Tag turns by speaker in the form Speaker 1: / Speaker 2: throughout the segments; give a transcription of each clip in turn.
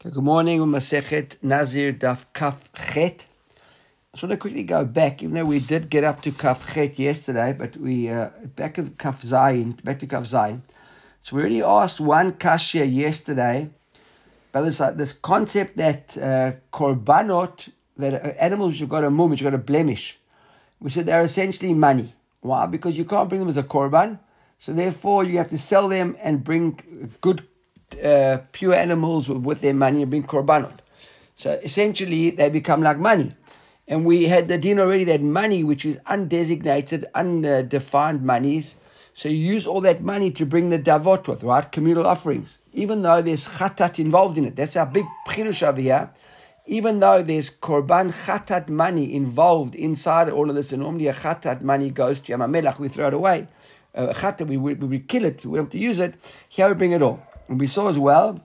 Speaker 1: Good morning, Masechet Nazir Daf Kaf Chet. I just want to quickly go back, even though we did get up to Kaf Chet yesterday, but we uh, back of Kaf Zayin, back to Kaf Zayin. So we already asked one kashya yesterday but this, uh, this concept that uh, korbanot, that uh, animals have got a mum, have got a blemish, we said they're essentially money. Why? Because you can't bring them as a korban, so therefore you have to sell them and bring good, uh, pure animals with their money and bring korbanot. So essentially they become like money. And we had the din already that money, which is undesignated, undefined monies, so you use all that money to bring the davot with, right? Communal offerings. Even though there's chatat involved in it. That's our big chidush over here. Even though there's korban chatat money involved inside all of this, and normally a chatat money goes to Yamamelach, we throw it away. Uh, chatat, we, we, we kill it, we have to use it. Here we bring it all. And we saw as well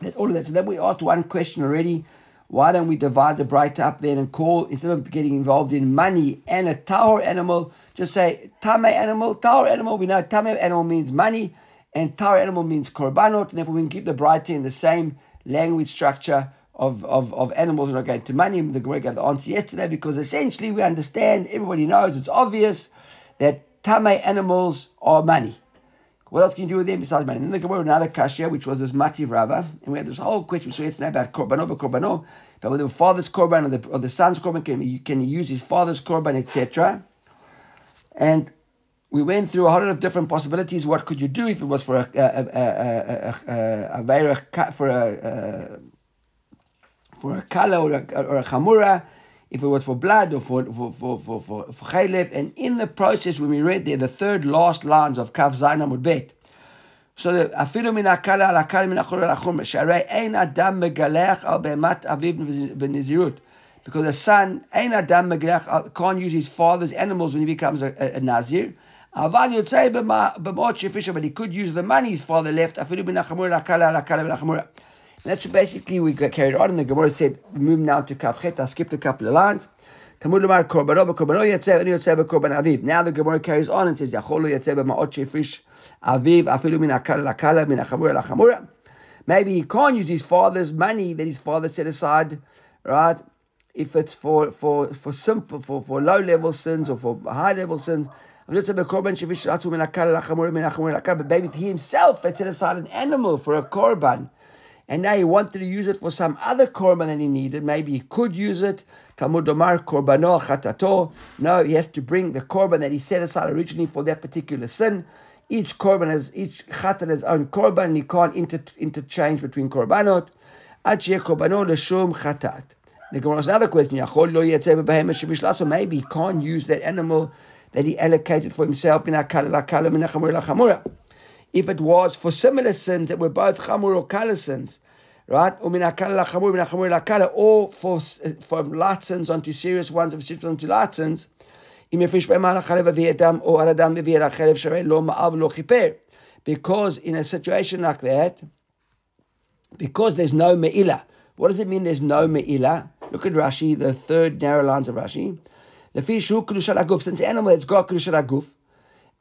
Speaker 1: that all of that. So then we asked one question already. Why don't we divide the braita up then and call, instead of getting involved in money and a tower animal, just say tame animal, tower animal. We know tame animal means money and tower animal means korbanot. And therefore we can keep the braita in the same language structure of, of, of animals that are going to money. The Gemara got the answer yesterday because essentially we understand, everybody knows, it's obvious that tame animals are money. What else can you do with them besides money? And then the Gemara another kashya, which was this mativ rava, and we had this whole question saw yesterday about korbanot, but korbanot, about whether the father's korban or the, or the son's korban can you can use his father's korban, etc. And we went through a whole lot of different possibilities. What could you do if it was for a a a, a, a, a for a for a kala or a, or a chamura? If it was for blood or for for for for for, chaylev. And in the process, when we read there, the third last lines of Kaf Zayin Amud Bet. So the afilu min akala al akala min achor al achor sharei ein adam megalech al bemat aviv benizirut. Because the son, ein adam megalech, uh, can't use his father's animals when he becomes a, a, a nazir. Aval yotzei b'mot shefisha, but he could use the money his father left. Afilu min achamur al akala al akala min achamur. That's basically we got carried on, and the Gemara said, move now to Kaf Chet. I skipped a couple of lines. Talmud Lamar Yetzev Ani Yetzev Korban Aviv. Now the Gemara carries on and says Yacholu Yetzev Ma'ot Shefrish Aviv Afilu Min Akala Lakala Min Achamura Lachamura. Maybe he can't use his father's money that his father set aside, right? If it's for for for simple for, for low level sins or for high level sins. But maybe he himself had set aside an animal for a korban and now he wanted to use it for some other korban that he needed. Maybe he could use it. Talmud Omar korbano chatato. No, he has to bring the korban that he set aside originally for that particular sin. Each korban has each chat has own korban, and he can't inter, interchange between korbanot. Achie korbano leshum chatat. The Gemara has another question. So maybe he can't use that animal that he allocated for himself if it was for similar sins that were both chamur or kala sins, right? Or for eh, for light sins onto serious ones, or serious onto light sins. Because in a situation like that, because there's no me'ilah. What does it mean there's no me'ilah? Look at Rashi, the third narrow lines of Rashi. The fish since the animal has got kedushat aguf,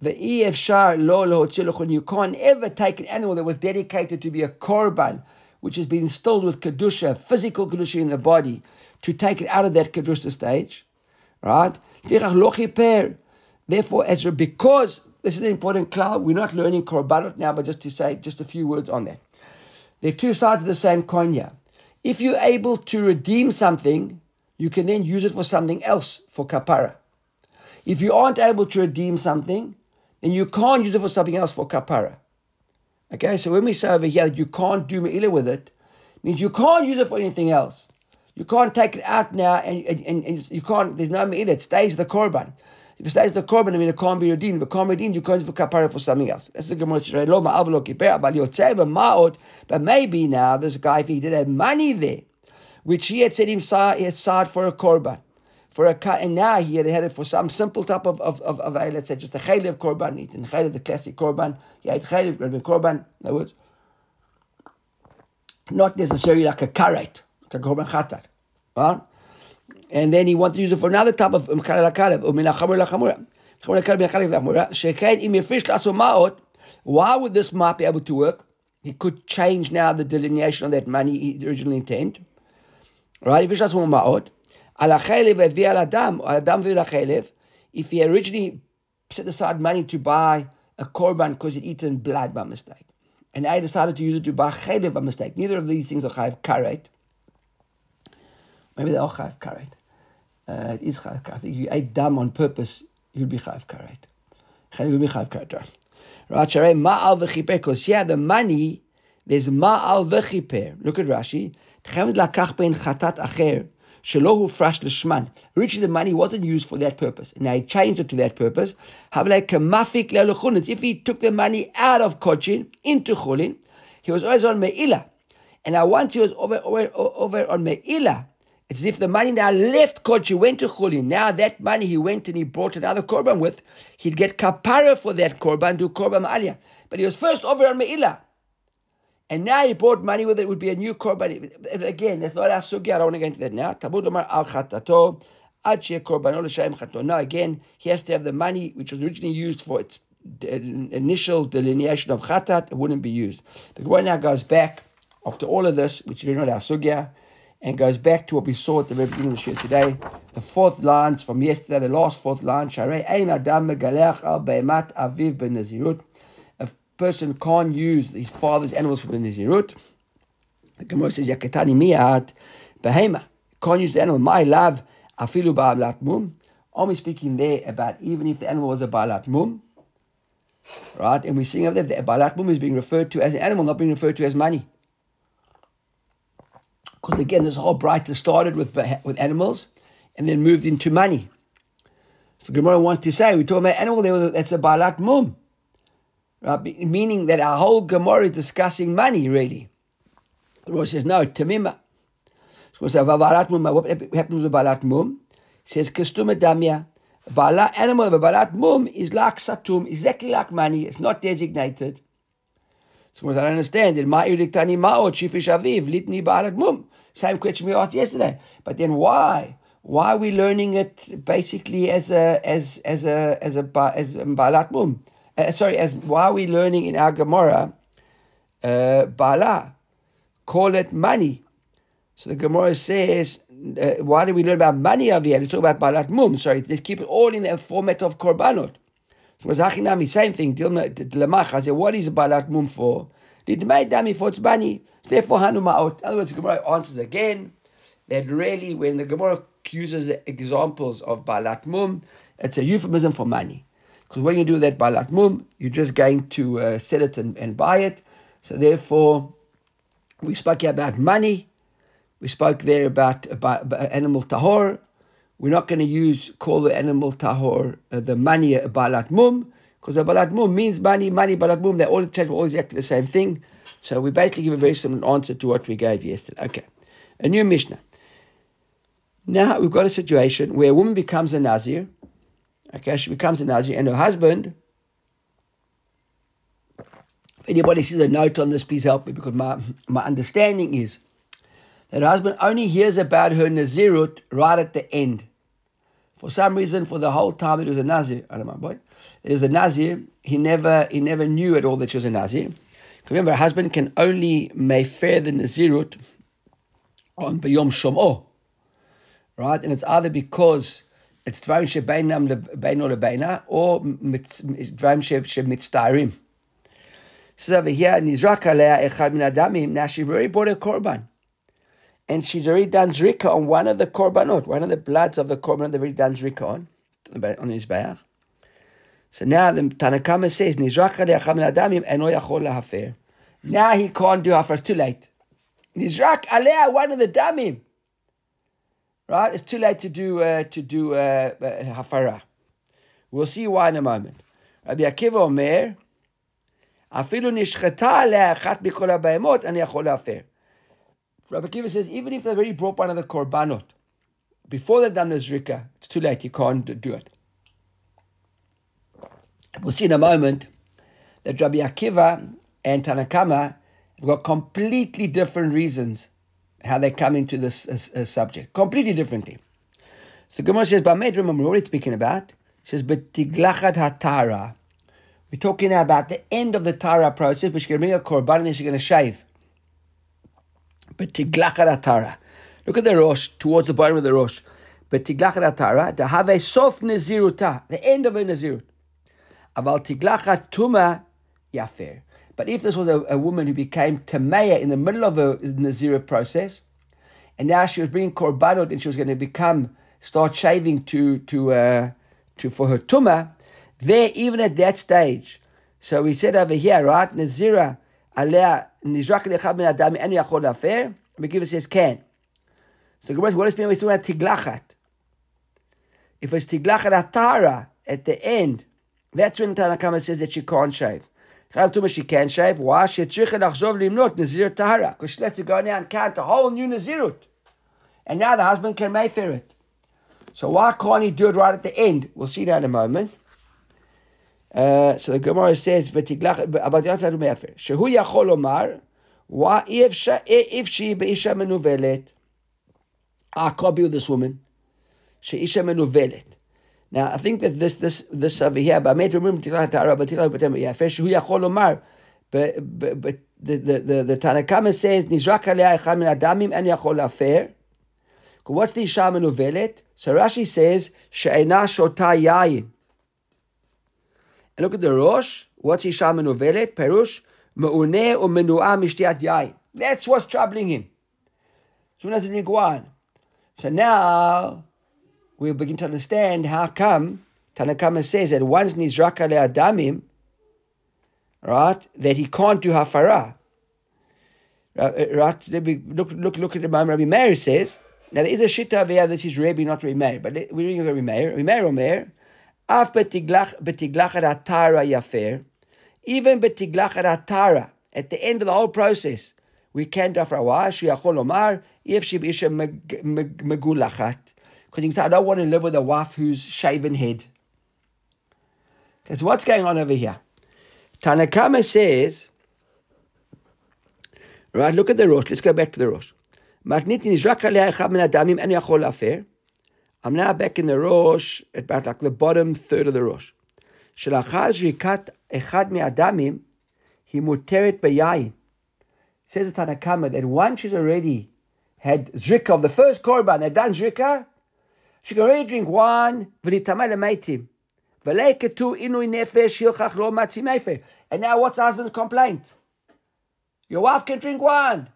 Speaker 1: the EFSHAR lo lohotzilachun. You can't ever take an animal that was dedicated to be a korban, which has been instilled with kedusha, physical kedusha in the body, to take it out of that kedusha stage, right? Therefore, Ezra, because this is an important cloud, we're not learning korbanot now, but just to say just a few words on that. There are two sides of the same coin here. If you're able to redeem something, you can then use it for something else for kapara. If you aren't able to redeem something, then you can't use it for something else for kapara. Okay, so when we say over here that you can't do me'ilah with it, means you can't use it for anything else. You can't take it out now and, and, and you can't, there's no me'ilah, it stays the korban. If it stays the korban, I mean, it can't be redeemed. If it can't be redeemed, you can't use it for kapara for something else. That's the Gemara says, but maybe now this guy, if he did have money there, which he had set himself aside for a korban, for a cut, and now he had had it for some simple type of of of, of let's say just a chaylev korban, eating chaylev the classic korban. He ate chaylev, been korban. In other words, not necessarily like a karet, like a korban chatat, right? And then he wanted to use it for another type of mchalel karev, or minachamur lachamura. Why would this map be able to work? he could change now the delineation of that money, the original intent. Right? If al chalev al adam, adam ve'il chalev, if he originally set aside money to buy a korban because he'd eaten blood by mistake, and I decided to use it to buy chalev by mistake, neither of these things are chayev karet. Maybe they are chayev karet. Uh, it is karet. If you ate dam on purpose, you'd be chayev karet. Chalev would be chayev karet. Right, ma'al v'chiper, because yeah, the money, there's ma'al v'chiper. Look at Rashi. Chayev lakach ben chatat acher. Shalohu Frash Lishman. Originally, the money wasn't used for that purpose. Now he changed it to that purpose. If he took the money out of Kochin into Chulin, he was always on Me'ila. And now once he was over, over, over on Me'ila, it's as if the money now left Kochi, went to Chulin. Now that money he went and he brought another korban with, he'd get kapara for that korban, do korban aliyah. But he was first over on Me'ilah. And now he bought money with it, would be a new korban. Again, that's not our sugya, I don't want to get into that now. Tabud Omar al chatato, ad korbanol l'shaim chato. Now again, he has to have the money which was originally used for its initial delineation of chatat, it wouldn't be used. The Gemara now goes back, after all of this, which is not our sugya, and goes back to what we saw at the very beginning of the shir today. The fourth lines from yesterday, the last fourth line, Sharei Ein Adam Megalech Al Beimat Aviv Ben. Person can't use his father's animals for Ben Nazirut. The Gemara says, Yakatani Miat Behema. Can't use the animal. My love, Afilu Ba'alat Mum. Only speaking there about even if the animal was a Ba'alat Mum. Right? And we're seeing that Ba'alat Mum is being referred to as an animal, not being referred to as money. Because again, this whole braita started with, with animals and then moved into money. So Gemara wants to say, we're talking about animal there, that's a balat mum. Right? Meaning that our whole Gemara is discussing money, really. The Gemara says, no, tamima. So we say, mum, what happens with balat mum? It says, kastum damya. Bala, animal of a balat mum is like satum, exactly like money. It's not designated. So I don't understand it. Ma'iriktani ma'ot shifish aviv litni balat mum. Same question we asked yesterday. But then why? Why are we learning it basically as a as as a as a as a balat mum? Uh, sorry, as why are we learning in our Gemara uh, bala? Call it money. So the Gemara says, uh, why do we learn about money over here? Let's talk about balat mum. Sorry, let's keep it all in the format of korbanot. Zachinami, same thing. What is balat mum for? Did made dami for its money. Therefore, hanuma In other words, the Gemara answers again that really, when the Gemara uses the examples of balat mum, it's a euphemism for money. Because when you do that balat mum, you're just going to uh, sell it and, and buy it. So therefore, we spoke here about money. We spoke there about, about, about animal tahor. We're not going to use call the animal tahor uh, the money balat mum because a balat mum means money, money, balat mum. They all change, all exactly the same thing. So we basically give a very similar answer to what we gave yesterday. Okay, a new Mishnah. Now we've got a situation where a woman becomes a nazir. Okay, she becomes a nazir, and her husband. If anybody sees a note on this, please help me because my my understanding is that her husband only hears about her nazirut right at the end. For some reason, for the whole time it was a Nazir, I don't know, boy. It was a Nazir. He never, he never knew at all that she was a Nazir. Remember, a husband can only mefer the Nazirut on B'yom Shom'o, right? And it's either because it's Dvarim Shebeinam Beino Lebeina or Dvarim Shemitztarim. So over here, Nizrak Alea Echad Min Adamim, now she already bought a korban and she's already done zrika on one of the korbanot, one of the bloods of the korbanot they've already done zrika on, on his bayach. So now the Tanakama says, Nizraka adamim eno yachol lahafer. Now he can't do hafer, it's too late. Nizrak alea, one of the damim Right? It's too late to do uh, to do uh, uh, hafara. We'll see why in a moment. Rabbi Akiva Omer, אפילו נשחטה עליה אחת מכל הבהמות, אני יכול להפר. Rabbi Kiva says, even if they've already brought one of the korbanot, before they've done the zrika, it's too late, you can't do it. We'll see in a moment that Rabbi Akiva and Tanakama have got completely different reasons how they come into this uh, subject. Completely differently. So Gemara says, Bamed, remember, we're already speaking about, says, but tiglachat hatara, We're talking about the end of the Tara process, but she's going to bring a korban and then she's going to shave. But tiglachar Tara. Look at the Rosh, towards the bottom of the Rosh. But tiglachar Tara, to have a soft Naziruta, the end of a Nazirut. Aval tiglachar Tuma Yafer. But if this was a, a woman who became Tameya in the middle of a Nazirut process, and now she was bringing korbanot and she was going to become, start shaving to, to, uh, to for her Tuma, there, even at that stage, so we said over here, right, Nazira, alea, nizrak lechad min adam, en yachol lafer, Megiva says can. So Gemara what is being talking about tiglachat? If it's tiglachat atara at the end, that's when Tanakama says that she can't shave. She can shave. Why? She tzricha nachzov limnot nazir tahara. Because she has to go now and count a whole new nazirut. And now the husband can mayfair it. So why can't he do it right at the end? We'll see that in a moment. Uh, so the Gemara says. Shehu yachol omar, why if she if she beisha menuvelet, I with this woman. She isha menuvelet. Now I think that this this this over here, remember tiglach tara, but tiglach b'tem yafer. Shehu yachol omar, but but but the the the, the Tanakama says nizrak alei echad min adamim en yachol lafer. What's the isha menuvelet? So Rashi says she'ena shota yayin. And look at the Rosh. What's Isha Menuvelet? Perush. Me'uneh or menu'ah mishtiat yain. That's what's troubling him. So doesn't. So now we'll begin to understand how come Tanakama says that once Nizraka Adamim, right, that he can't do Hafara. Uh, right, look, look, look at the moment Rabbi Meir says. Now there is a shita over here that is Rabbi, not Rabbi Meir, but we're reading Rabbi Meir. Rabbi Meir Omer, Af betiglach atara yafer, even betiglach atara, at the end of the whole process, we can do afrawa, shiyachol omar, if she isha megulachat. Because you can say, I don't want to live with a wife who's shaven head. Because what's going on over here? Tanakama says, right, look at the Rosh. Let's go back to the Rosh. Matnit nizrak aliyah echad min adamim en yachol afer. I'm now back in the Rosh, at about like the bottom third of the Rosh. שלאחר זריקת אחד מהדמים, היא מותרת ביין. Says the Tanakama that once she's already had zrika of the first korban, had done zrika, she can already drink one, and now what's the husband's complaint? Your wife can drink wine.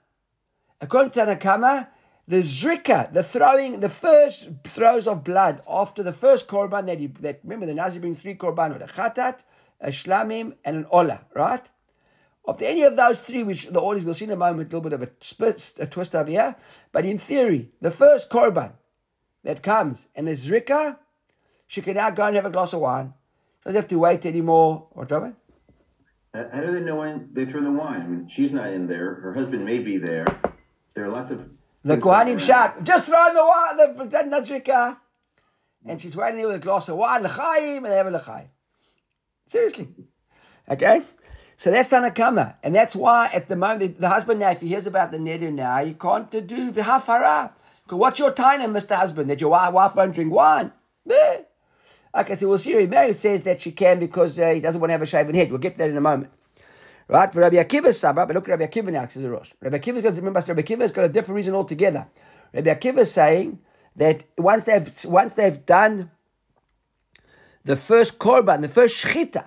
Speaker 1: According to Tanakama, the zrika, the throwing, the first throws of blood after the first korban that you that remember the nazir bring three korbanot, a chatat, a shlamim, and an ola, right? After any of those three, which the audience will see in a moment, a little bit of a, split, a twist over here, but in theory, the first korban that comes and the zrika, she can now go and have a glass of wine. Doesn't have to wait anymore. What, Robert?
Speaker 2: How how do they know when they throw the wine? I mean, she's not in there. Her husband may be there. There are lots of.
Speaker 1: The Kohanim shout, just throw the wine, the the Nazrika. And she's waiting there with a glass of wine, l'chaim, and they have a l'chaim. Seriously. Okay? So that's Tanakama. And that's why at the moment, the, the husband now, if he hears about the neder now, he can't do hafara. What's your time, Mr. Husband, that your wife, won't drink wine? There. Okay, so we'll see. Meir says that she can because uh, he doesn't want to have a shaven head. We'll get to that in a moment. Right? For Rabbi Akiva's sabra, but look at Rabbi Akiva now, says the Rosh. Rabbi Akiva's got, remember, Rabbi Akiva's got a different reason altogether. Rabbi Akiva is saying that once they've, once they've done the first korban, the first shchita,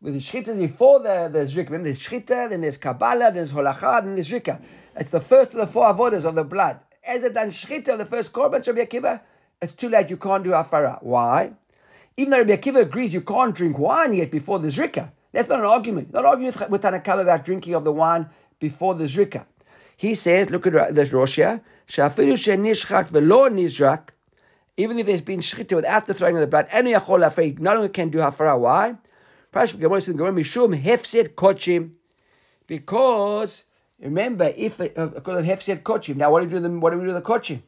Speaker 1: with the shchita before the, the zrika. Remember, there's shchita, then there's kabbalah, then there's holacha, then there's zrika. It's the first of the four avodas of the blood. Ezer done shchita, the first korban Rabbi Akiva, it's too late, you can't do afara. Why? Even though Rabbi Akiva agrees you can't drink wine yet before the zrika. That's not an argument. Not arguing with, with Tanakam about drinking of the wine before the zrika. He says, look at this Roshia. here, Shafiru shenishchat velo nizrak, even if there's been shchita without the throwing of the blood, any achol afei, not only can do hafara, why? Because remember, if because of hefsed kochim. Now, what do we do? What do we do with the kochim?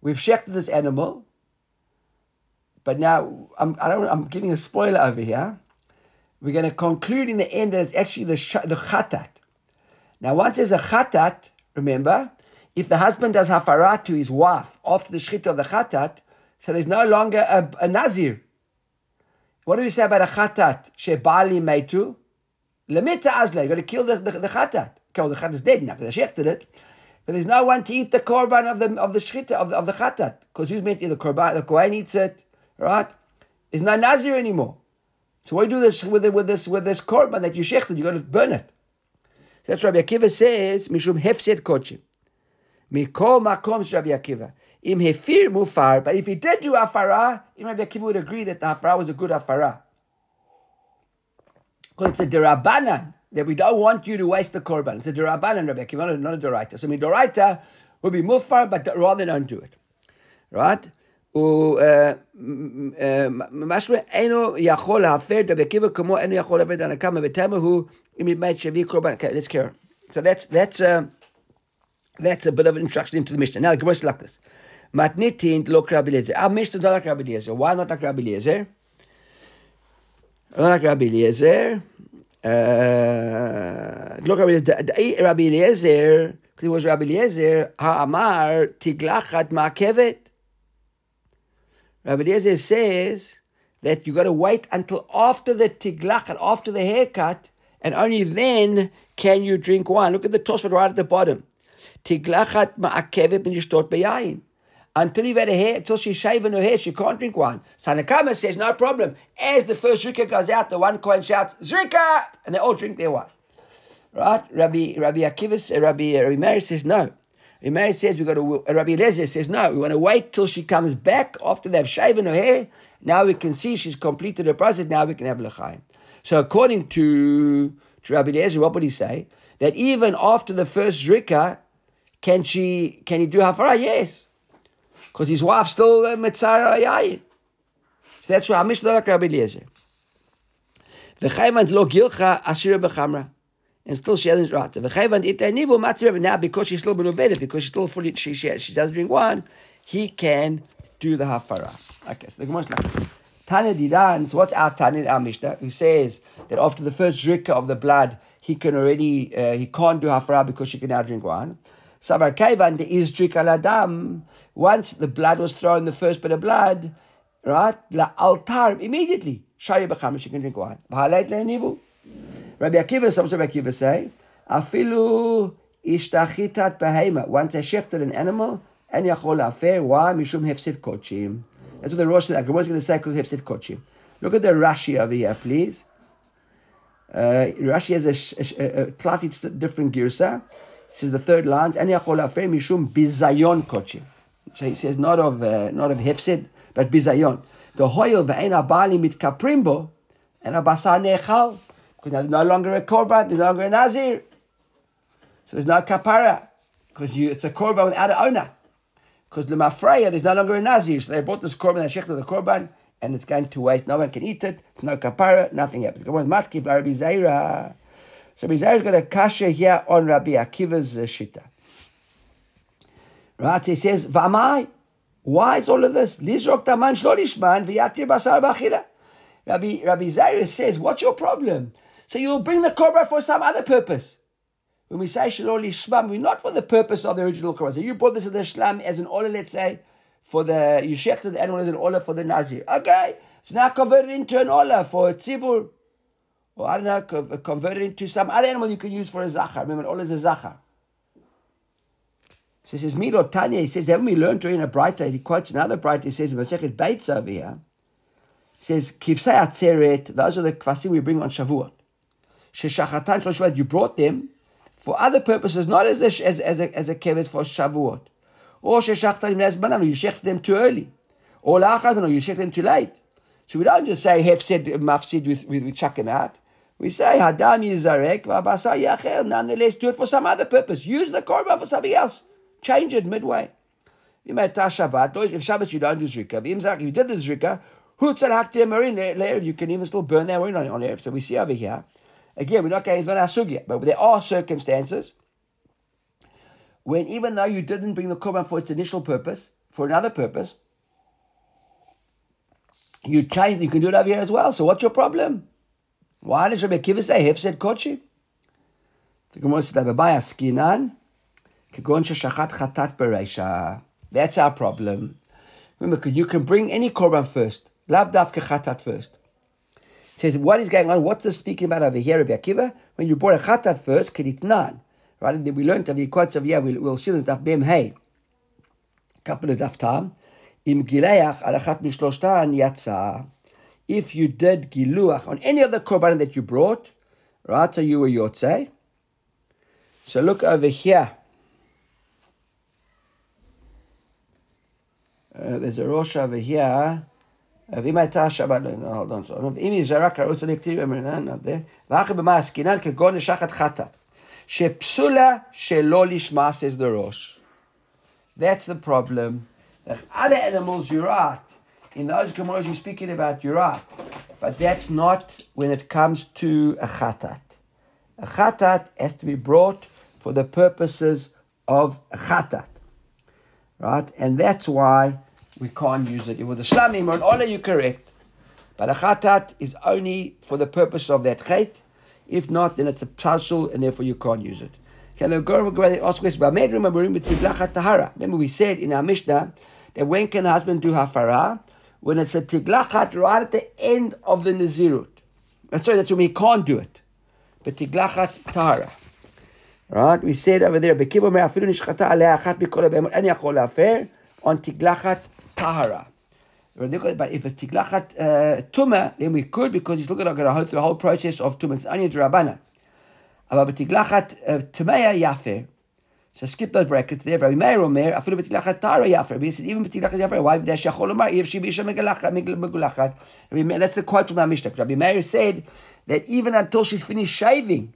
Speaker 1: We've shechted this animal, but now I'm I don't I'm giving a spoiler over here. We're going to conclude in the end that it's actually the sh- the chatat. Now, once there's a chatat, remember, if the husband does hafarat to his wife after the shchita of the chatat, so there's no longer a, a nazir. What do we say about a chatat? Shebali meitu, Lemita azle. You got to kill the, the, the chatat. Okay, the chatat is dead now because they shechted it. But there's no one to eat the korban of the of the shchita of of the chatat because who's meant to eat the korban? The kohen eats it, right? It's not nazir anymore. So why do this with with this with this korban that you shechted? You got to burn it. So that's Rabbi Akiva says mishum hefset kochim. Mikol makom Rabbi Akiva. Im hefir mufar, but if he did do afara, Rabbi Akiva would agree that the afara was a good afara. Because it's a derabanan that we don't want you to waste the korban. It's a derabanan, Rabbi Akiva, not a doraita. So, I mean, doraita would be mufar, but rather don't do it. Right? משמע אינו יכול להפר רבי עקיבא כמו אינו יכול להפר דנקה מבטמה הוא אם יבמת שבי קורבן. Okay, let's carry So that's, that's, uh, that's a bit of an instruction into the Mishnah. Now the Gemara is like this. Matnitin lo Rabbi Eliezer. Our Mishnah is not like Rabbi Eliezer. Why not like Rabbi Eliezer? Not like Rabbi Eliezer. Uh, look at Rabbi Eliezer, because it was Rabbi Eliezer, Ha'amar tiglachat ma'kevet. Rabbi Eliezer says that you got to wait until after the tiglachat, after the haircut, and only then can you drink wine. Look at the Tosfot right at the bottom. Tiglachat ma'akevet min yishtot be'yayin. Until you've had a hair, until she's shaven her hair, she can't drink wine. Tanakama says, no problem. As the first zrika goes out, the one kohen shouts, zrika! And they all drink their wine. Right? Rabbi, Rabbi Akiva, uh, Rabbi, uh, Rabbi Meir says, no. Rabbi says, we got to, uh, Rabbi Eliezer says, no, we want to wait till she comes back after they've shaven her hair. Now we can see she's completed her process. Now we can have l'chaim. So according to, to Rabbi Eliezer, what would he say? That even after the first zrika, can she, can he do hafara? Yes because his wife still uh, Mitzara Yayin. So that's why Mishnah like Rabbi Eliezer. The Chayvant lo gilcha asira b'chamra. And still she hasn't right. The Chayvant ita nivu matzir now because she's still benuvedet, because she's still fully, she, she, she doesn't drink wine, he can do the hafara. Okay, so the Gemara is like, Tanya Didan, so what's our Tanya, our Mishnah, who says that after the first drink of the blood, he can already, uh, he can't do hafara because she can now drink wine. Savar Kaivan, the Izdrik Aladam, once the blood was thrown, the first bit of blood, right? La altar, immediately. Shari B'cham, she can drink wine. B'halait le'nivu. Rabbi Akiva, some Rabbi Akiva say, Afilu ishtachitat behema. Once I shifted an animal, and yachol afer, why? Mishum hefsid kochim. That's what the Rosh said. Gemara is going to say because hefsid kochim. Look at the Rashi over here, please. Uh, Rashi has a, a, a, a slightly different girsa. Is the third line. And yachol afer mishum bizayon kochim. So he says not of uh, not of hefsid, but bizayon. The hoil ve'en abali mit kaprimbo and abasar nechal because there's no longer a korban, there's no longer a nazir. So there's no kapara because you, it's a korban without an owner. Because the mafreya, there's no longer a nazir. So they brought this korban, they shechted the korban, and it's going to waste. No one can eat it. There's no kapara, nothing happens. The korban is Rabbi Zaira. So Zaira is going to kasha here on Rabbi Akiva's uh, shita. Right? He says, V'amai. Why is all of this? Lizrok taman shlolishman v'yatir basar b'achila. Rabbi, Rabbi Zaira says, what's your problem? So you'll bring the korban for some other purpose. When we say shalol ishmam, we're not for the purpose of the original korban. So you brought this as the shlam as an ola, let's say, for the, you the animal as an ola for the nazir. Okay, so now convert it into an ola for a tzibur. Or I don't know, convert it into some other animal you can use for a zachar. Remember, olah is a zachar. So he says, Milo Tanya, he says, haven't we learned during a braita? He quotes another braita, he says, Masechet Bates over here. He says, Kivsei Atzeret, those are the kvasim we bring on Shavuot. Sheshachatan Shloshvat, you brought them for other purposes, not as a, as, as a, as a kevet for Shavuot. Or Sheshachtan Nezbananu, you shechted them too early. Or Lachadanu, you shechted them too late. So we don't just say, have said mafsid with, with, we chuck him out. We say, Hadam Yizarek, Vabasa Yacher, nonetheless, do it for some other purpose. Use the korban for something else. Change it midway. You may tash Shabbat. If Shabbat you don't do zrika, if you did the zrika, you can even still burn that marine on, on. So we see over here, again, we're not going, it's not our sugya, but there are circumstances when even though you didn't bring the korban for its initial purpose, for another purpose, you change, you can do it over here as well. So what's your problem? Why does Rabbi Akiva say, Hefsed Kochi? The Gemara says, Rabbi Skinan, that's our problem. Remember, you can bring any korban first. Lav dafke chatat first. says, what is going on? What's this speaking about over here, Rabbi Akiva? When you brought a chatat first, keditnan. Right? And then we learned of the quotes of, yeah, we'll, we'll see the daf bem hey. Couple of daf tam. Im gileach alachat mishloshtan yatsa if you did giluach on any other korban that you brought, right? So you were yotzei. So look over here. Uh, there's a rosh over here. Hold on. So imi zarak harutz. Not there. B'maskinan kegon chata. Shepsula the rosh. That's the problem. Other animals, you're right. In those Gemaras, you're speaking about, you're right. But that's not when it comes to a chatat. A chatat has to be brought for the purposes of a chatat. Right? And that's why we can't use it. Was a shlamim or an honor, you're correct. But a chatat is only for the purpose of that chait. If not, then it's a pashul, and therefore you can't use it. Can a girl go and ask questions? Remember, we said in our Mishnah that when can a husband do hafara? When it's a tiglachat right at the end of the nazirut. That's right, that's when he can't do it. But tiglachat tahara. Right? We said over there, on tiglachat tahara. But if it's tiglachat uh, tuma, then we could because he's looking at the whole, the whole process of tuma. It's only drabana. But tiglachat uh, tumeya yafer. So skip those brackets there. Rabbi Meir Omer, afilu b'tiglachat tahara yafer. He said even b'tiglachat yafer. Why b'dash yachol omar if she be b'isha megulachat? That's the quote from our Mishnah. Rabbi Meir said that even until she's finished shaving,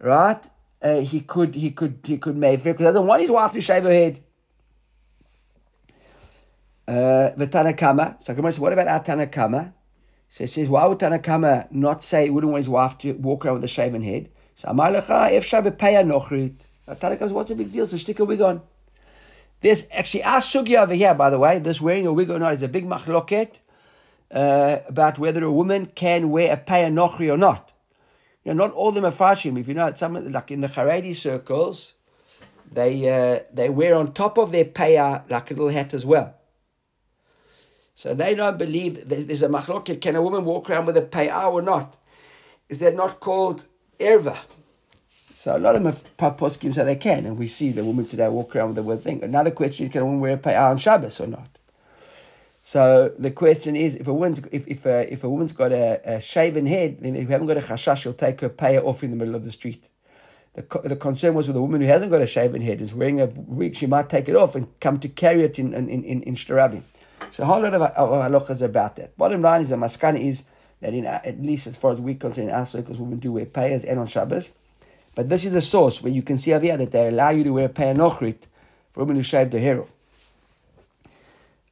Speaker 1: right? Uh, he could he could he could make because I don't want his wife to shave her head. Uh, the Tanakama. So Gemara says, what about our Tanakama? So it says, why would Tanakama not say he wouldn't want his wife to walk around with a shaven head? So Amalecha, if Shabbataya Nochrit. Tanakama says, what's the big deal? So stick a wig on. There's actually our sugya over here, by the way, this wearing a wig or not is a big machloket uh, about whether a woman can wear a paya nochri or not. You know, not all of them are fashim. If you know, some like in the Haredi circles, they uh, they wear on top of their paya like a little hat as well. So they don't believe there's a machloket. Can a woman walk around with a payah or not? Is that not called erva? So a lot of them poskim say they can, and we see the women today walk around with the word thing. Another question is, can a woman wear a on Shabbos or not? So the question is, if a woman's if if a, uh, if a woman's got a, a shaven head, then if you haven't got a chashash, she'll take her payah off in the middle of the street. The, the concern was with a woman who hasn't got a shaven head, is wearing a wig, she might take it off and come to carry it in in in, in shtarabim. So a whole lot of, halachas about that. Bottom line is the maskana is that in at least as far as we concern in our circles, women do wear payas and on Shabbos. But this is a source where you can see over here that they allow you to wear payah nochrit for women who shave their hair off.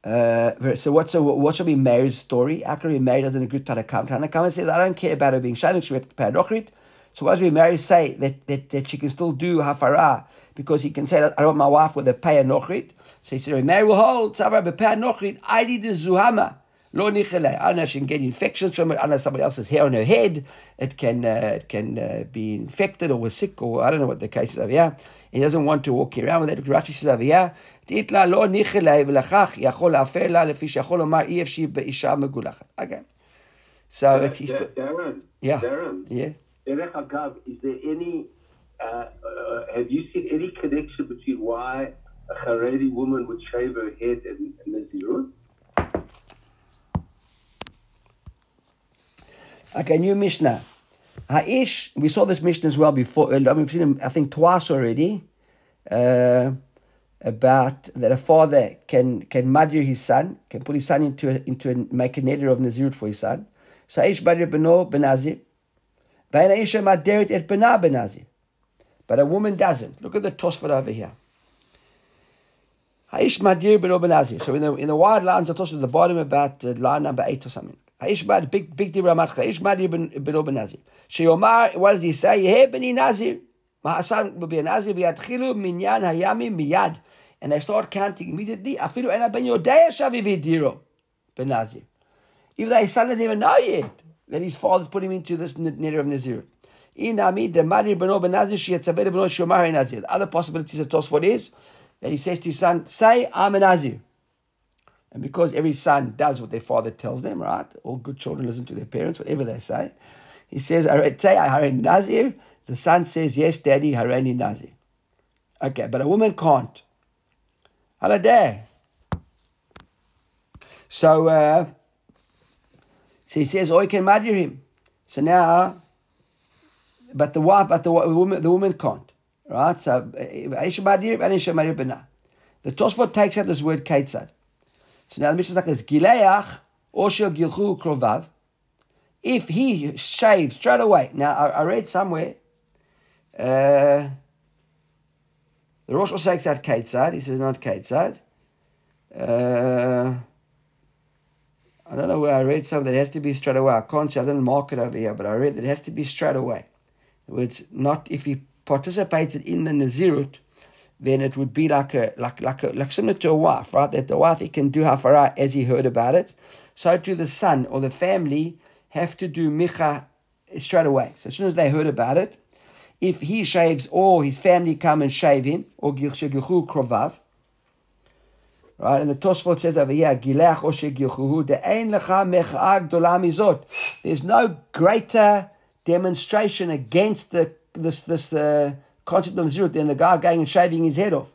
Speaker 1: Uh, so what? So what shall be Meir's story? Be Meir doesn't agree to Tanakam. Tanakam says, "I don't care about her being shaven. She wear payah nochrit." So what does we Meir say that, that, that she can still do hafara because he can say that I want my wife with a payah nochrit. So he said, Meir will hold tzavar bepayah nochrit. I did the zuhama. Lo nichele. I don't know she can get infections from it. I don't know somebody else's hair on her head. It can uh, it can uh, be infected or was sick or I don't know what the case is over here. He doesn't want to walk around with it. Rashi says over here, תתלה לא ניחלה ולכך יכול להפר לה לפי שיכול לומר אי אפשי באישה מגולחת. Okay. So it's...
Speaker 3: Darren,
Speaker 1: yeah.
Speaker 3: Darren,
Speaker 1: yeah.
Speaker 3: is there any uh, uh, have you seen any connection between why a Haredi woman would shave her head in, in Nazirut?
Speaker 1: Okay, new Mishnah. Haish, we saw this Mishnah as well before. I mean, we've seen him, I think, twice already. Uh, about that a father can can madir his son, can put his son into a, into a, make a neder of nazirut for his son. So Aish madir beno benazir. Vayna isha maderet et bena benazir. But a woman doesn't. Look at the Tosfot over here. Haish Madir ben Obenazir. So in the in the wide lines, the Tosfot at the bottom about uh, line number eight or something. Haish Mad big big Dibra Matcha. Haish Madir ben ben Obenazir. Sheyomar, what does he say? Hey beni Nazir. Ma'asan will be a Nazir. V'yatchilu minyan hayami miyad. And they start counting immediately. Afilu ena ben Yodea shavi v'diro ben Nazir. Even though his son doesn't even know yet that his father's put him into this neder of Nazir. Inami the Mari Beno Benazir Shiatzabed Beno Shomar Nazir. The other possibilities of Tosfot is that he says to his son, Say, I'm a Nazir. And because every son does what their father tells them, right? All good children listen to their parents, whatever they say. He says, say Hareni Nazir. The son says, yes, daddy, Hareni Nazir. Okay, but a woman can't. Holiday. So, uh, so he says, oh, you can marry him. So now, but the wife, but the woman, the woman can't, right? So. The Tosfot takes out this word Kaitzad. So now the Mishnah is like this: Gileach Osher Gilchu Krovav. If he shaves straight away. Now I, I read somewhere. Uh, the Rosh takes out Kaitzad. He says not Kaitzad. Uh, I don't know where I read something that has to be straight away. I can't say I didn't mark it over here, but I read that it has to be straight away. It's not if he participated in the Nazirut, then it would be like a like like a, like similar to a wife, right? That the wife he can do hafara as he heard about it. So do the son or the family have to do micha straight away. So as soon as they heard about it, if he shaves or his family come and shave him, or gilchu krovav, right? And the Tosfot says over here, gilach or shegilchuhu de'ein lecha. There's no greater demonstration against the this this. Uh, concept of zero, then the guy going and shaving his head off.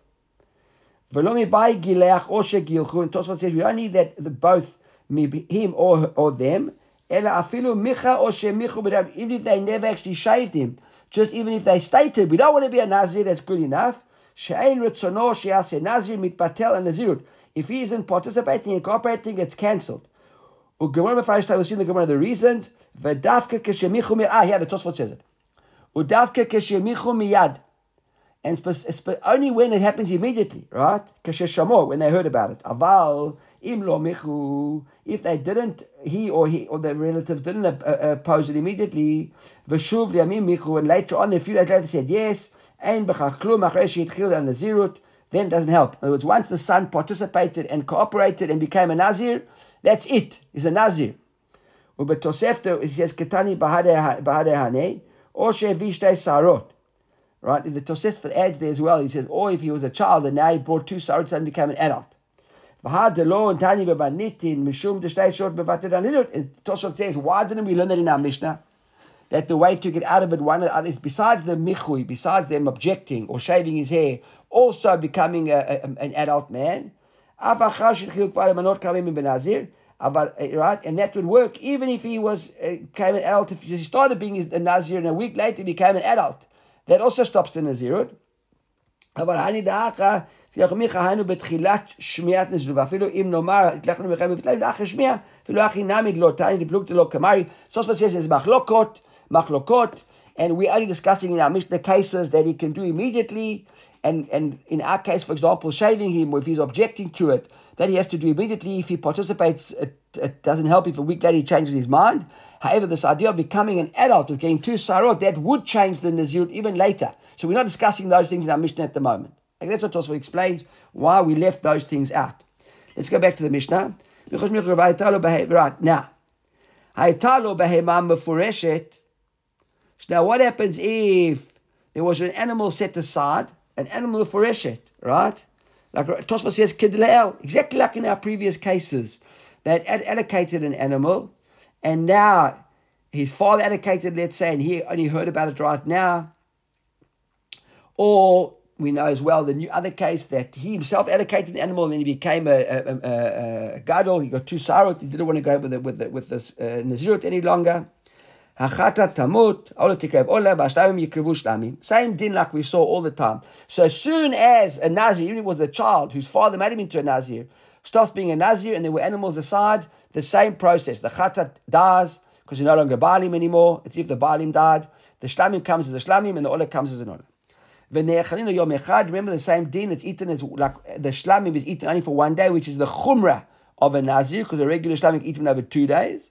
Speaker 1: Velomi by gileach or shegilchu, and Tosfot says we don't need that the both him or or them. Ela afilu micha or shemichu even if they never actually shaved him, just even if they stated we don't want to be a nazir, that's good enough. She'ein ritzono she'aseh nazir mitpatel and nazirut. If he isn't participating and cooperating, it's cancelled. Ugemara b'farishta, we'll see the Gemara the reasons. V'dafka k'shemichu Ah, yeah, the Tosfot says it. Udavka keshemichu miyad. And only when it happens immediately, right? Kesheshamor, when they heard about it. Aval, imlo michu, if they didn't, he or he or the relative didn't uh, uh, oppose it immediately, v'shuv liyamim michu, and later on, a few days later said yes, ein b'chach klum achresh yitchil al nazirut, then it doesn't help. In other words, once the son participated and cooperated and became a nazir, that's it. He's a nazir. Ubetosefta, he says, ketani bahade hane, or shevishtei sarot. Right? The Tosefet adds there as well. He says, or if he was a child and now he brought two sarot and became an adult. Tosfot says, why didn't we learn that in our Mishnah? That the way to get out of it, one uh, other, besides the michui, besides them objecting or shaving his hair, also becoming a, a, an adult man About, uh, right? And that would work even if he was uh, became an adult. If he started being a Nazir and a week later became an adult, that also stops the Nazirut. אבל אני דאחא, היינו בתחילת שמיעת נזירות, ואפילו אם נאמר, התלכנו מכם מבטלם, לאחר שמיע, אפילו אחי נמיד לא תעני דפלוגתא לא כמרי. Tosfot says there's מחלוקות, מחלוקות, and we're only discussing in our Mishnah cases that he can do immediately, and, and in our case, for example, shaving him, if he's objecting to it, that he has to do immediately. If he participates, it, it doesn't help if a week later he changes his mind. However, this idea of becoming an adult with getting two sarot, that would change the Nazirut even later. So we're not discussing those things in our Mishnah at the moment. And that's what Tosfot explains why we left those things out. Let's go back to the Mishnah. Right, now. Now, what happens if there was an animal set aside, an animal for eshet, right? Like Tosfot says, Kidleel, exactly like in our previous cases. They had allocated an animal, and now his father allocated, let's say, and he only heard about it right now. Or we know as well the new other case that he himself allocated an animal, and then he became a, a, a, a gadol. He got two sarot. He didn't want to go with the, with the, with this uh, nazirut any longer. Hachata tamut, ola tikrev ola. Same din like we saw all the time. So as soon as a Nazir, even it was a child whose father made him into a Nazir, stops being a Nazir and there were animals aside, the same process. The chatat dies because you're no longer Baalim anymore. It's if the Baalim died. The shlamim comes as a shlamim and the ola comes as an ola. Remember the same din, it's eaten as like the shlamim is eaten only for one day, which is the chumrah of a Nazir, because the regular shlamim eaten over two days.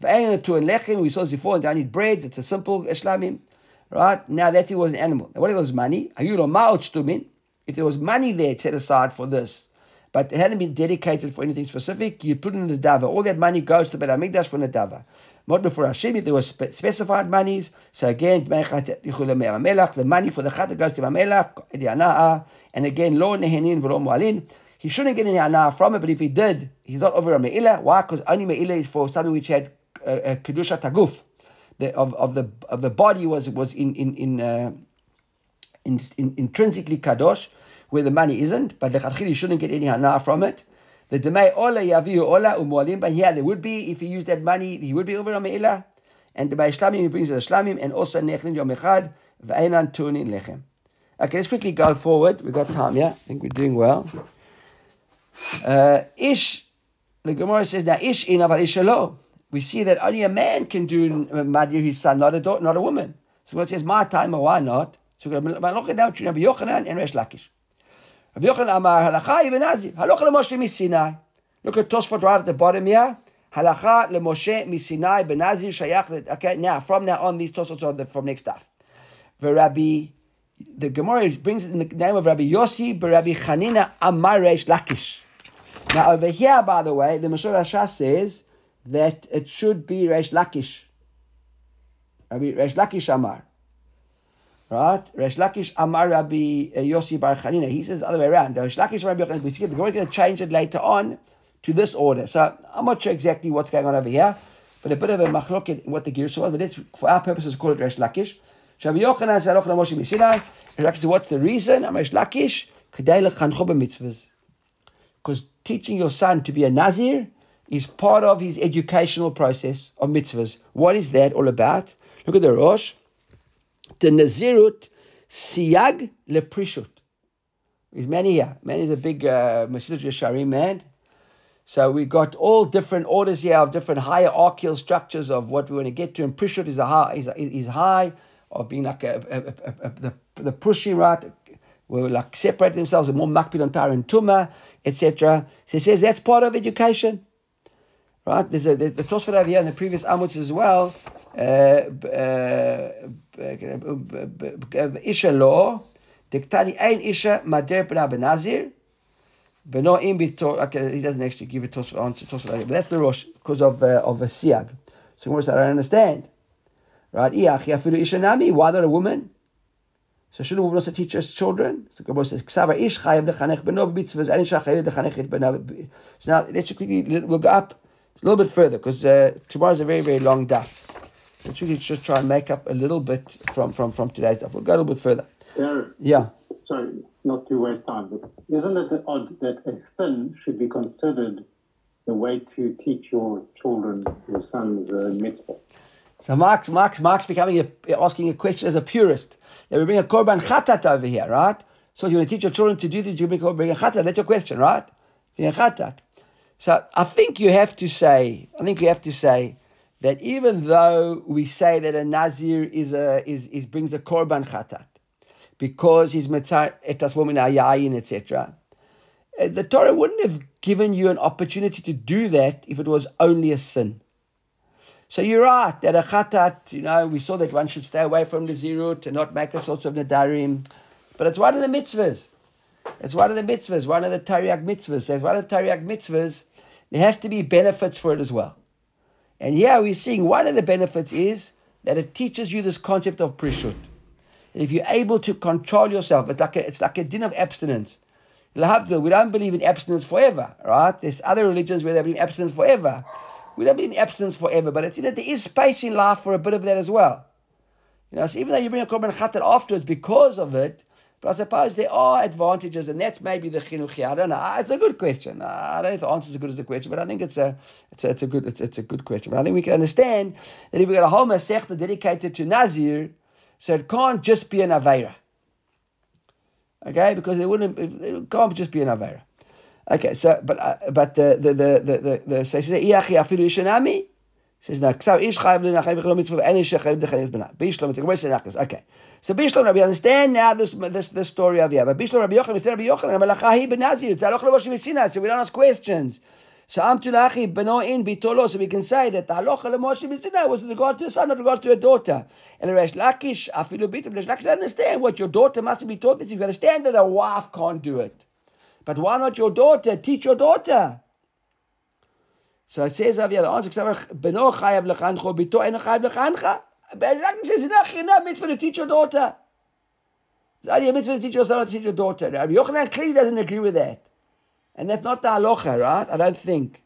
Speaker 1: We saw this before, and don't eat bread. It's a simple shlamim. Right? Now that it was an animal. Now, what if it was money? If there was money there set aside for this, but it hadn't been dedicated for anything specific, you put it in the dava. All that money goes to Bet HaMikdash for the dava. Not before Hashem, if there were spe- specified monies. So again, the money for the chat goes to Mamelach, and again, lo nehenin v'lo mu'alin. He shouldn't get any hana from it, but if he did, he's not over a. Why? Because only me'ilah is for something which had uh, uh, kedusha taguf, the, of, of the of the body was was in in in, uh, in, in intrinsically kadosh, where the money isn't. But the you shouldn't get any hana from it. The demay ola yaviu ola umualim. But yeah, there would be if he used that money, he would be over a me'ilah. And the shlamim he brings the shlamim and also nechlin yom echad v'einan tunin lechem. Okay, let's quickly go forward. We've got time, yeah? I think we're doing well. Uh, ish, the Gemara says, now ish in aval ish We see that only a man can do uh, madir his son, not a daughter, not a woman. So it says, my time, or why not? So look at now between Rabbi Yochanan and Resh Lakish. Rabbi Yochanan Amar, halacha ibn Nazir, halacha leMoshe misinai. Look at Tosfot right at the bottom here. Halacha leMoshe misinai ben shayach. Okay, now from now on, these Tosfot are the, from next stuff. Rabbi the Gemara brings it in the name of Rabbi Yossi, but Rabbi Chanina Amar Reish Lakish. Now over here, by the way, the Mashur Rasha says that it should be Reish Lakish. Rabbi Reish Lakish Amar. Right? Reish Lakish Amar Rabbi uh, Yossi Bar Chanina. He says the other way around. Reish Lakish Rabbi Yochanan. We see the Gemara is going to change it later on to this order. So I'm not sure exactly what's going on over here, but a bit of a machlok in what the gears was. But let's, for our purposes, call it Reish Lakish. Rabbi Yochanan said, Moshe Misinai. Said, what's the reason? Amash Lakish, Kedai lechancho b'mitzvahs. Because teaching your son to be a Nazir is part of his educational process of mitzvahs. What is that all about? Look at the Rosh. The Nazirut siyag leprishut. Is many here. Man is a big uh, Mesilat Yesharim man. So we got all different orders here of different hierarchical structures of what we want to get to. And Prishut is, a high, is, is high of being like a, a, a, the, the pushing right, will like separate themselves, and more makpid on tar and tuma, etc. So he says that's part of education. Right? There's a the, the Tosfot over here in the previous Amuts as well. Isha law, diktani ein isha mader benazir. Beno im bitor. Okay, he doesn't actually give a Tosfot answer. Tosfot, but that's the Rosh because of uh, of a siag. So I don't understand. Right? Isha why not a woman? So shouldn't a woman also teach us children? So Gemara says, "Ksavar ish chayav lechanech beno b'mitzvahs, ein shach chayav lechanech et beno." So now let's quickly we'll go up a little bit further because uh, tomorrow's a very very long daf. Let's really just try and make up a little bit from from from today's daf. We'll go a little bit further.
Speaker 4: Aaron,
Speaker 1: Yeah.
Speaker 4: sorry, not to waste time, but isn't it odd that a thin should be considered the way to teach your children, your sons, uh, mitzvah?
Speaker 1: So Mark's Mark's Mark's becoming a, asking a question as a purist. That we bring a korban chatat over here, right? So you want to teach your children to do this, you bring, a chatat. That's your question, right? Bring a chatat. So I think you have to say, I think you have to say that even though we say that a nazir is a is, is brings a korban chatat because he's mitzar etas woman ayayin etc. uh, The Torah wouldn't have given you an opportunity to do that if it was only a sin. So you're right that a chatat, you know, we saw that one should stay away from the zirut and not make a sort of nadarim, but it's one of the mitzvahs. It's one of the mitzvahs, one of the Taryag mitzvahs. So if one of the Taryag mitzvahs, there has to be benefits for it as well. And here we're seeing one of the benefits is that it teaches you this concept of prishut. And if you're able to control yourself, it's like a, it's like a din of abstinence. We don't believe in abstinence forever, right? There's other religions where they believe in abstinence forever. We don't believe in abstinence forever, but it's you know there is space in life for a bit of that as well. You know, so even though you bring a korban chatat afterwards because of it, but I suppose there are advantages, and that's maybe the chinuchi. I don't know. It's a good question. I don't know if the answer is as good as the question, but I think it's a it's a, it's a good it's, it's a good question. But I think we can understand that if we got a whole masechta dedicated to Nazir, so it can't just be an avera. Okay, because it wouldn't it can't just be an avera. Okay, so but uh, but the the the the the, the so he says. Says now, ksav ish chayav l'nachayim v'chelo mitzvah v'en ish chayav l'chayav b'na. Bishlam, the Gemara says. Okay, so Bishlam Rabbi understand now this this this story of. But Bishlam Rabbi Yochanan, instead Rabbi Yochanan, Malacha hi benazir. Tzaloch levoshim mitzina. So we don't ask questions. So I'm to tulachi beno in bitolo. So we can say that the halacha lemoshe misinai was with regard to a son, not regard to a daughter. And the Resh Lakish afilu bitam. Resh Lakish understand what your daughter must be taught. This you understand that a wife can't do it. But why not your daughter? Teach your daughter. So it says over here, the answer is, Beno chayav lechancho, bito eno chayav lechancha. It says, it's not mitzvah to teach your daughter. It's only a mitzvah to teach your son, to teach your daughter. Rabbi Yochanan clearly doesn't agree with that. And that's not the halacha, right? I don't think.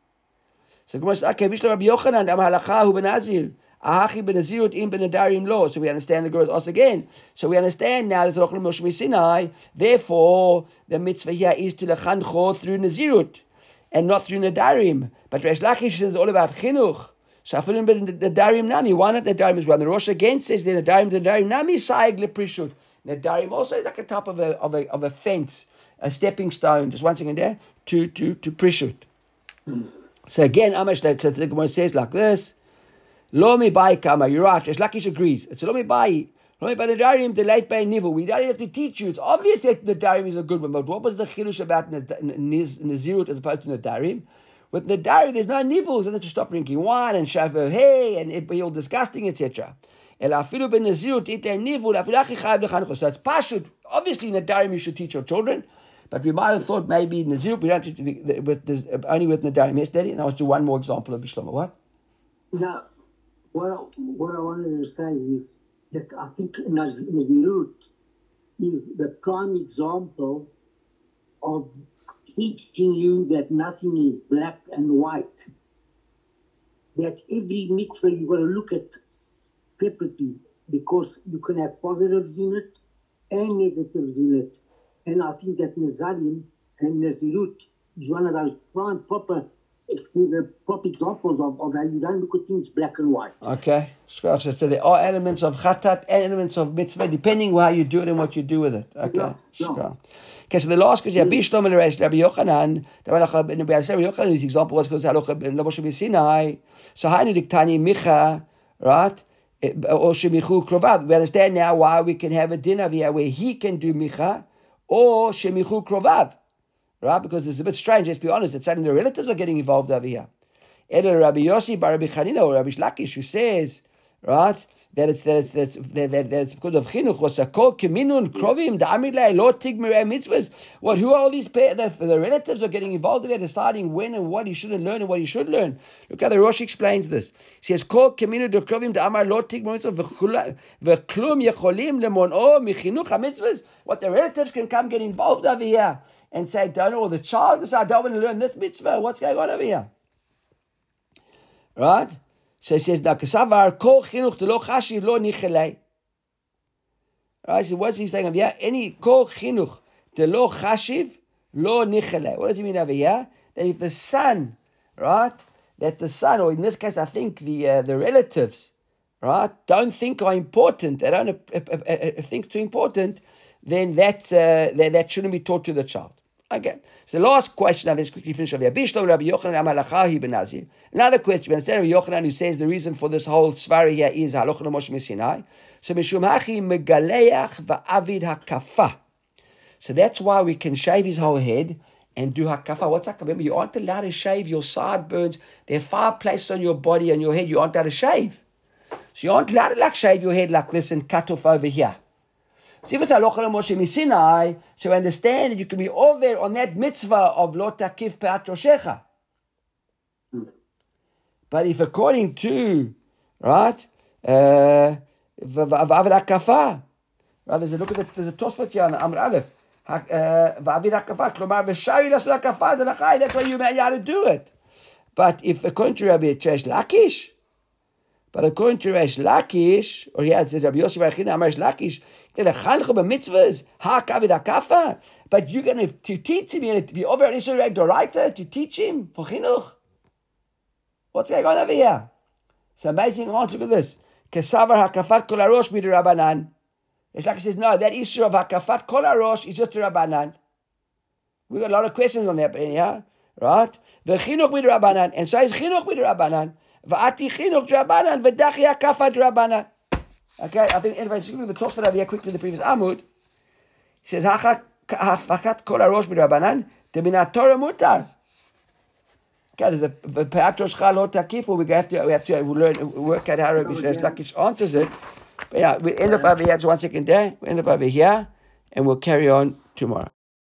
Speaker 1: So Gemara says, okay, Mishnah Rabbi Yochanan, am halacha hu benazir. Ahachi benazirut im benadarim lo. So we understand the Gemara us again. So we understand now that the Rochel Moshe Sinai. Therefore, the mitzvah here is to lechancho through nazirut and not through nadarim. But Resh Lakish says all about chinuch. So Afilim ben nadarim nami. Why not nadarim as well? The Rosh again says the nadarim nadarim nami saig leprishut. Nadarim also is like a top of a of a of a fence, a stepping stone. Just one second there to to to prishut. So again, Amash the says like this. Lo mi bai kama. You're right. Resh Lakish agrees. It's lo mi bai. Lo mi bai nadarim the late by nivel. We don't have to teach you. It's obvious that nadarim is a good one. But what was the chilush about nazirut as opposed to the nadarim? With the Nadari, there's no nibbles, and to stop drinking wine and shave her hair and it be all disgusting, etc. So it's pashut. Obviously, in the Nadarim you should teach your children, but we might have thought maybe Nazirut we don't teach with this, only with Nadarim. Yes, Daddy. And I'll do one more example of Bishlama. What?
Speaker 5: No. what, what I wanted to say is that I think Nazirut is the prime example of teaching you that nothing is black and white. That every mitzvah you got to look at separately because you can have positives in it and negatives in it. And I think that Nazarim and Nazirut is one of those prime proper the proper examples of, of how you don't look at things black and white.
Speaker 1: Okay. So there are elements of khatat, elements of mitzvah, depending how you do it and what you do with it. Okay.
Speaker 5: Yeah, yeah.
Speaker 1: Okay, so the last question, mm. Rabbi Shlomo and Rabbi Yochanan, Rabbi Yochanan, his example was because halacha in Loboshe Sinai. So Hainu diktani micha, right? Eh, or shemichu krovav. We understand now why we can have a dinner here where he can do micha or shemichu krovav right? Because it's a bit strange, let's be honest, it's saying the relatives are getting involved over here. Either Rabbi Yossi, Rabbi Chanina, or Rabbi Shlakish, who says, right, that it's that it's that, that, that, that it's because of chinuch was a kol keminun krovim the amilay lo tigmirei mitzvahs. What? Who are all these pa- the, the relatives are getting involved? They're deciding when and what he shouldn't learn and what he should learn. Look how the Rosh explains this. He says kol keminun de krovim the amar lo tigmirei mitzvahs v'klum yecholim lemono michinuch mitzvahs. What the relatives can come get involved over here and say, don't know, or the child can I don't want to learn this mitzvah. What's going on over here? Right? So he says, now, kasavar kol chinuch lo chashiv lo nichelei. Right? So what's he saying over here? Any kol chinuch lo chashiv lo nichelei. What does he mean over here? That if the son, right, that the son, or in this case, I think the uh, the relatives, right, don't think are important, they don't uh, uh, uh, think too important, then that's, uh, that, that shouldn't be taught to the child. Okay. So the last question, I'll just quickly finish over here. Rabbi Yochanan. Another question, instead of Yochanan who says the reason for this whole svari here is Halochah Moshe Sinai. So Mishum Hachi Megaleach Va'avid Hakafa. So that's why we can shave his whole head and do hakafa. What's hakafa? Remember, you aren't allowed to shave your sideburns. There are five places on your body and your head you aren't allowed to shave. So you aren't allowed to like shave your head like this and cut off over here. So if it's halacha Moshe Sinai, so understand that you can be over on that mitzvah of lo takif peat roshecha. But if according to, right, uh, v'avid right, there's a look at the, there's a tosfot here on Amr Aleph, v'avid hakafa, klomar v'shari lasu hakafa, that's why you are to do it. But if according to Rabbi Resh Lakish, but according to Resh Lakish, or he has Rabbi Yosef Achina Amar Resh Lakish, that a chancha b'mitzvahs ha'kavid ha'kafa. But you're going to teach him, you're going to be over at Israel Doraita to teach him for chinuch. What's going on over here? It's amazing answer to this. Kesavar ha'kafat kol harosh Rabbanan. Resh Lakish says, no, that issue of ha'kafat kol harosh is just a Rabbanan. We got a lot of questions on that, but anyhow, right? V'chinuch Rabbanan, and so is chinuch Rabbanan. V'ati chinuch drabanan v'dachi akafa drabanan. Okay, I think anyway, just give me the Tosfot over here quickly the previous Amud. He says, Hafakat kol harosh drabanan deminat Torah mutar. Okay, there's a Peat Rosh Chal Takifu. We have to we have to learn work out how Rabbi Lakish answers it. But yeah, we end up over here. Just one second there. We end up over here, and we'll carry on tomorrow.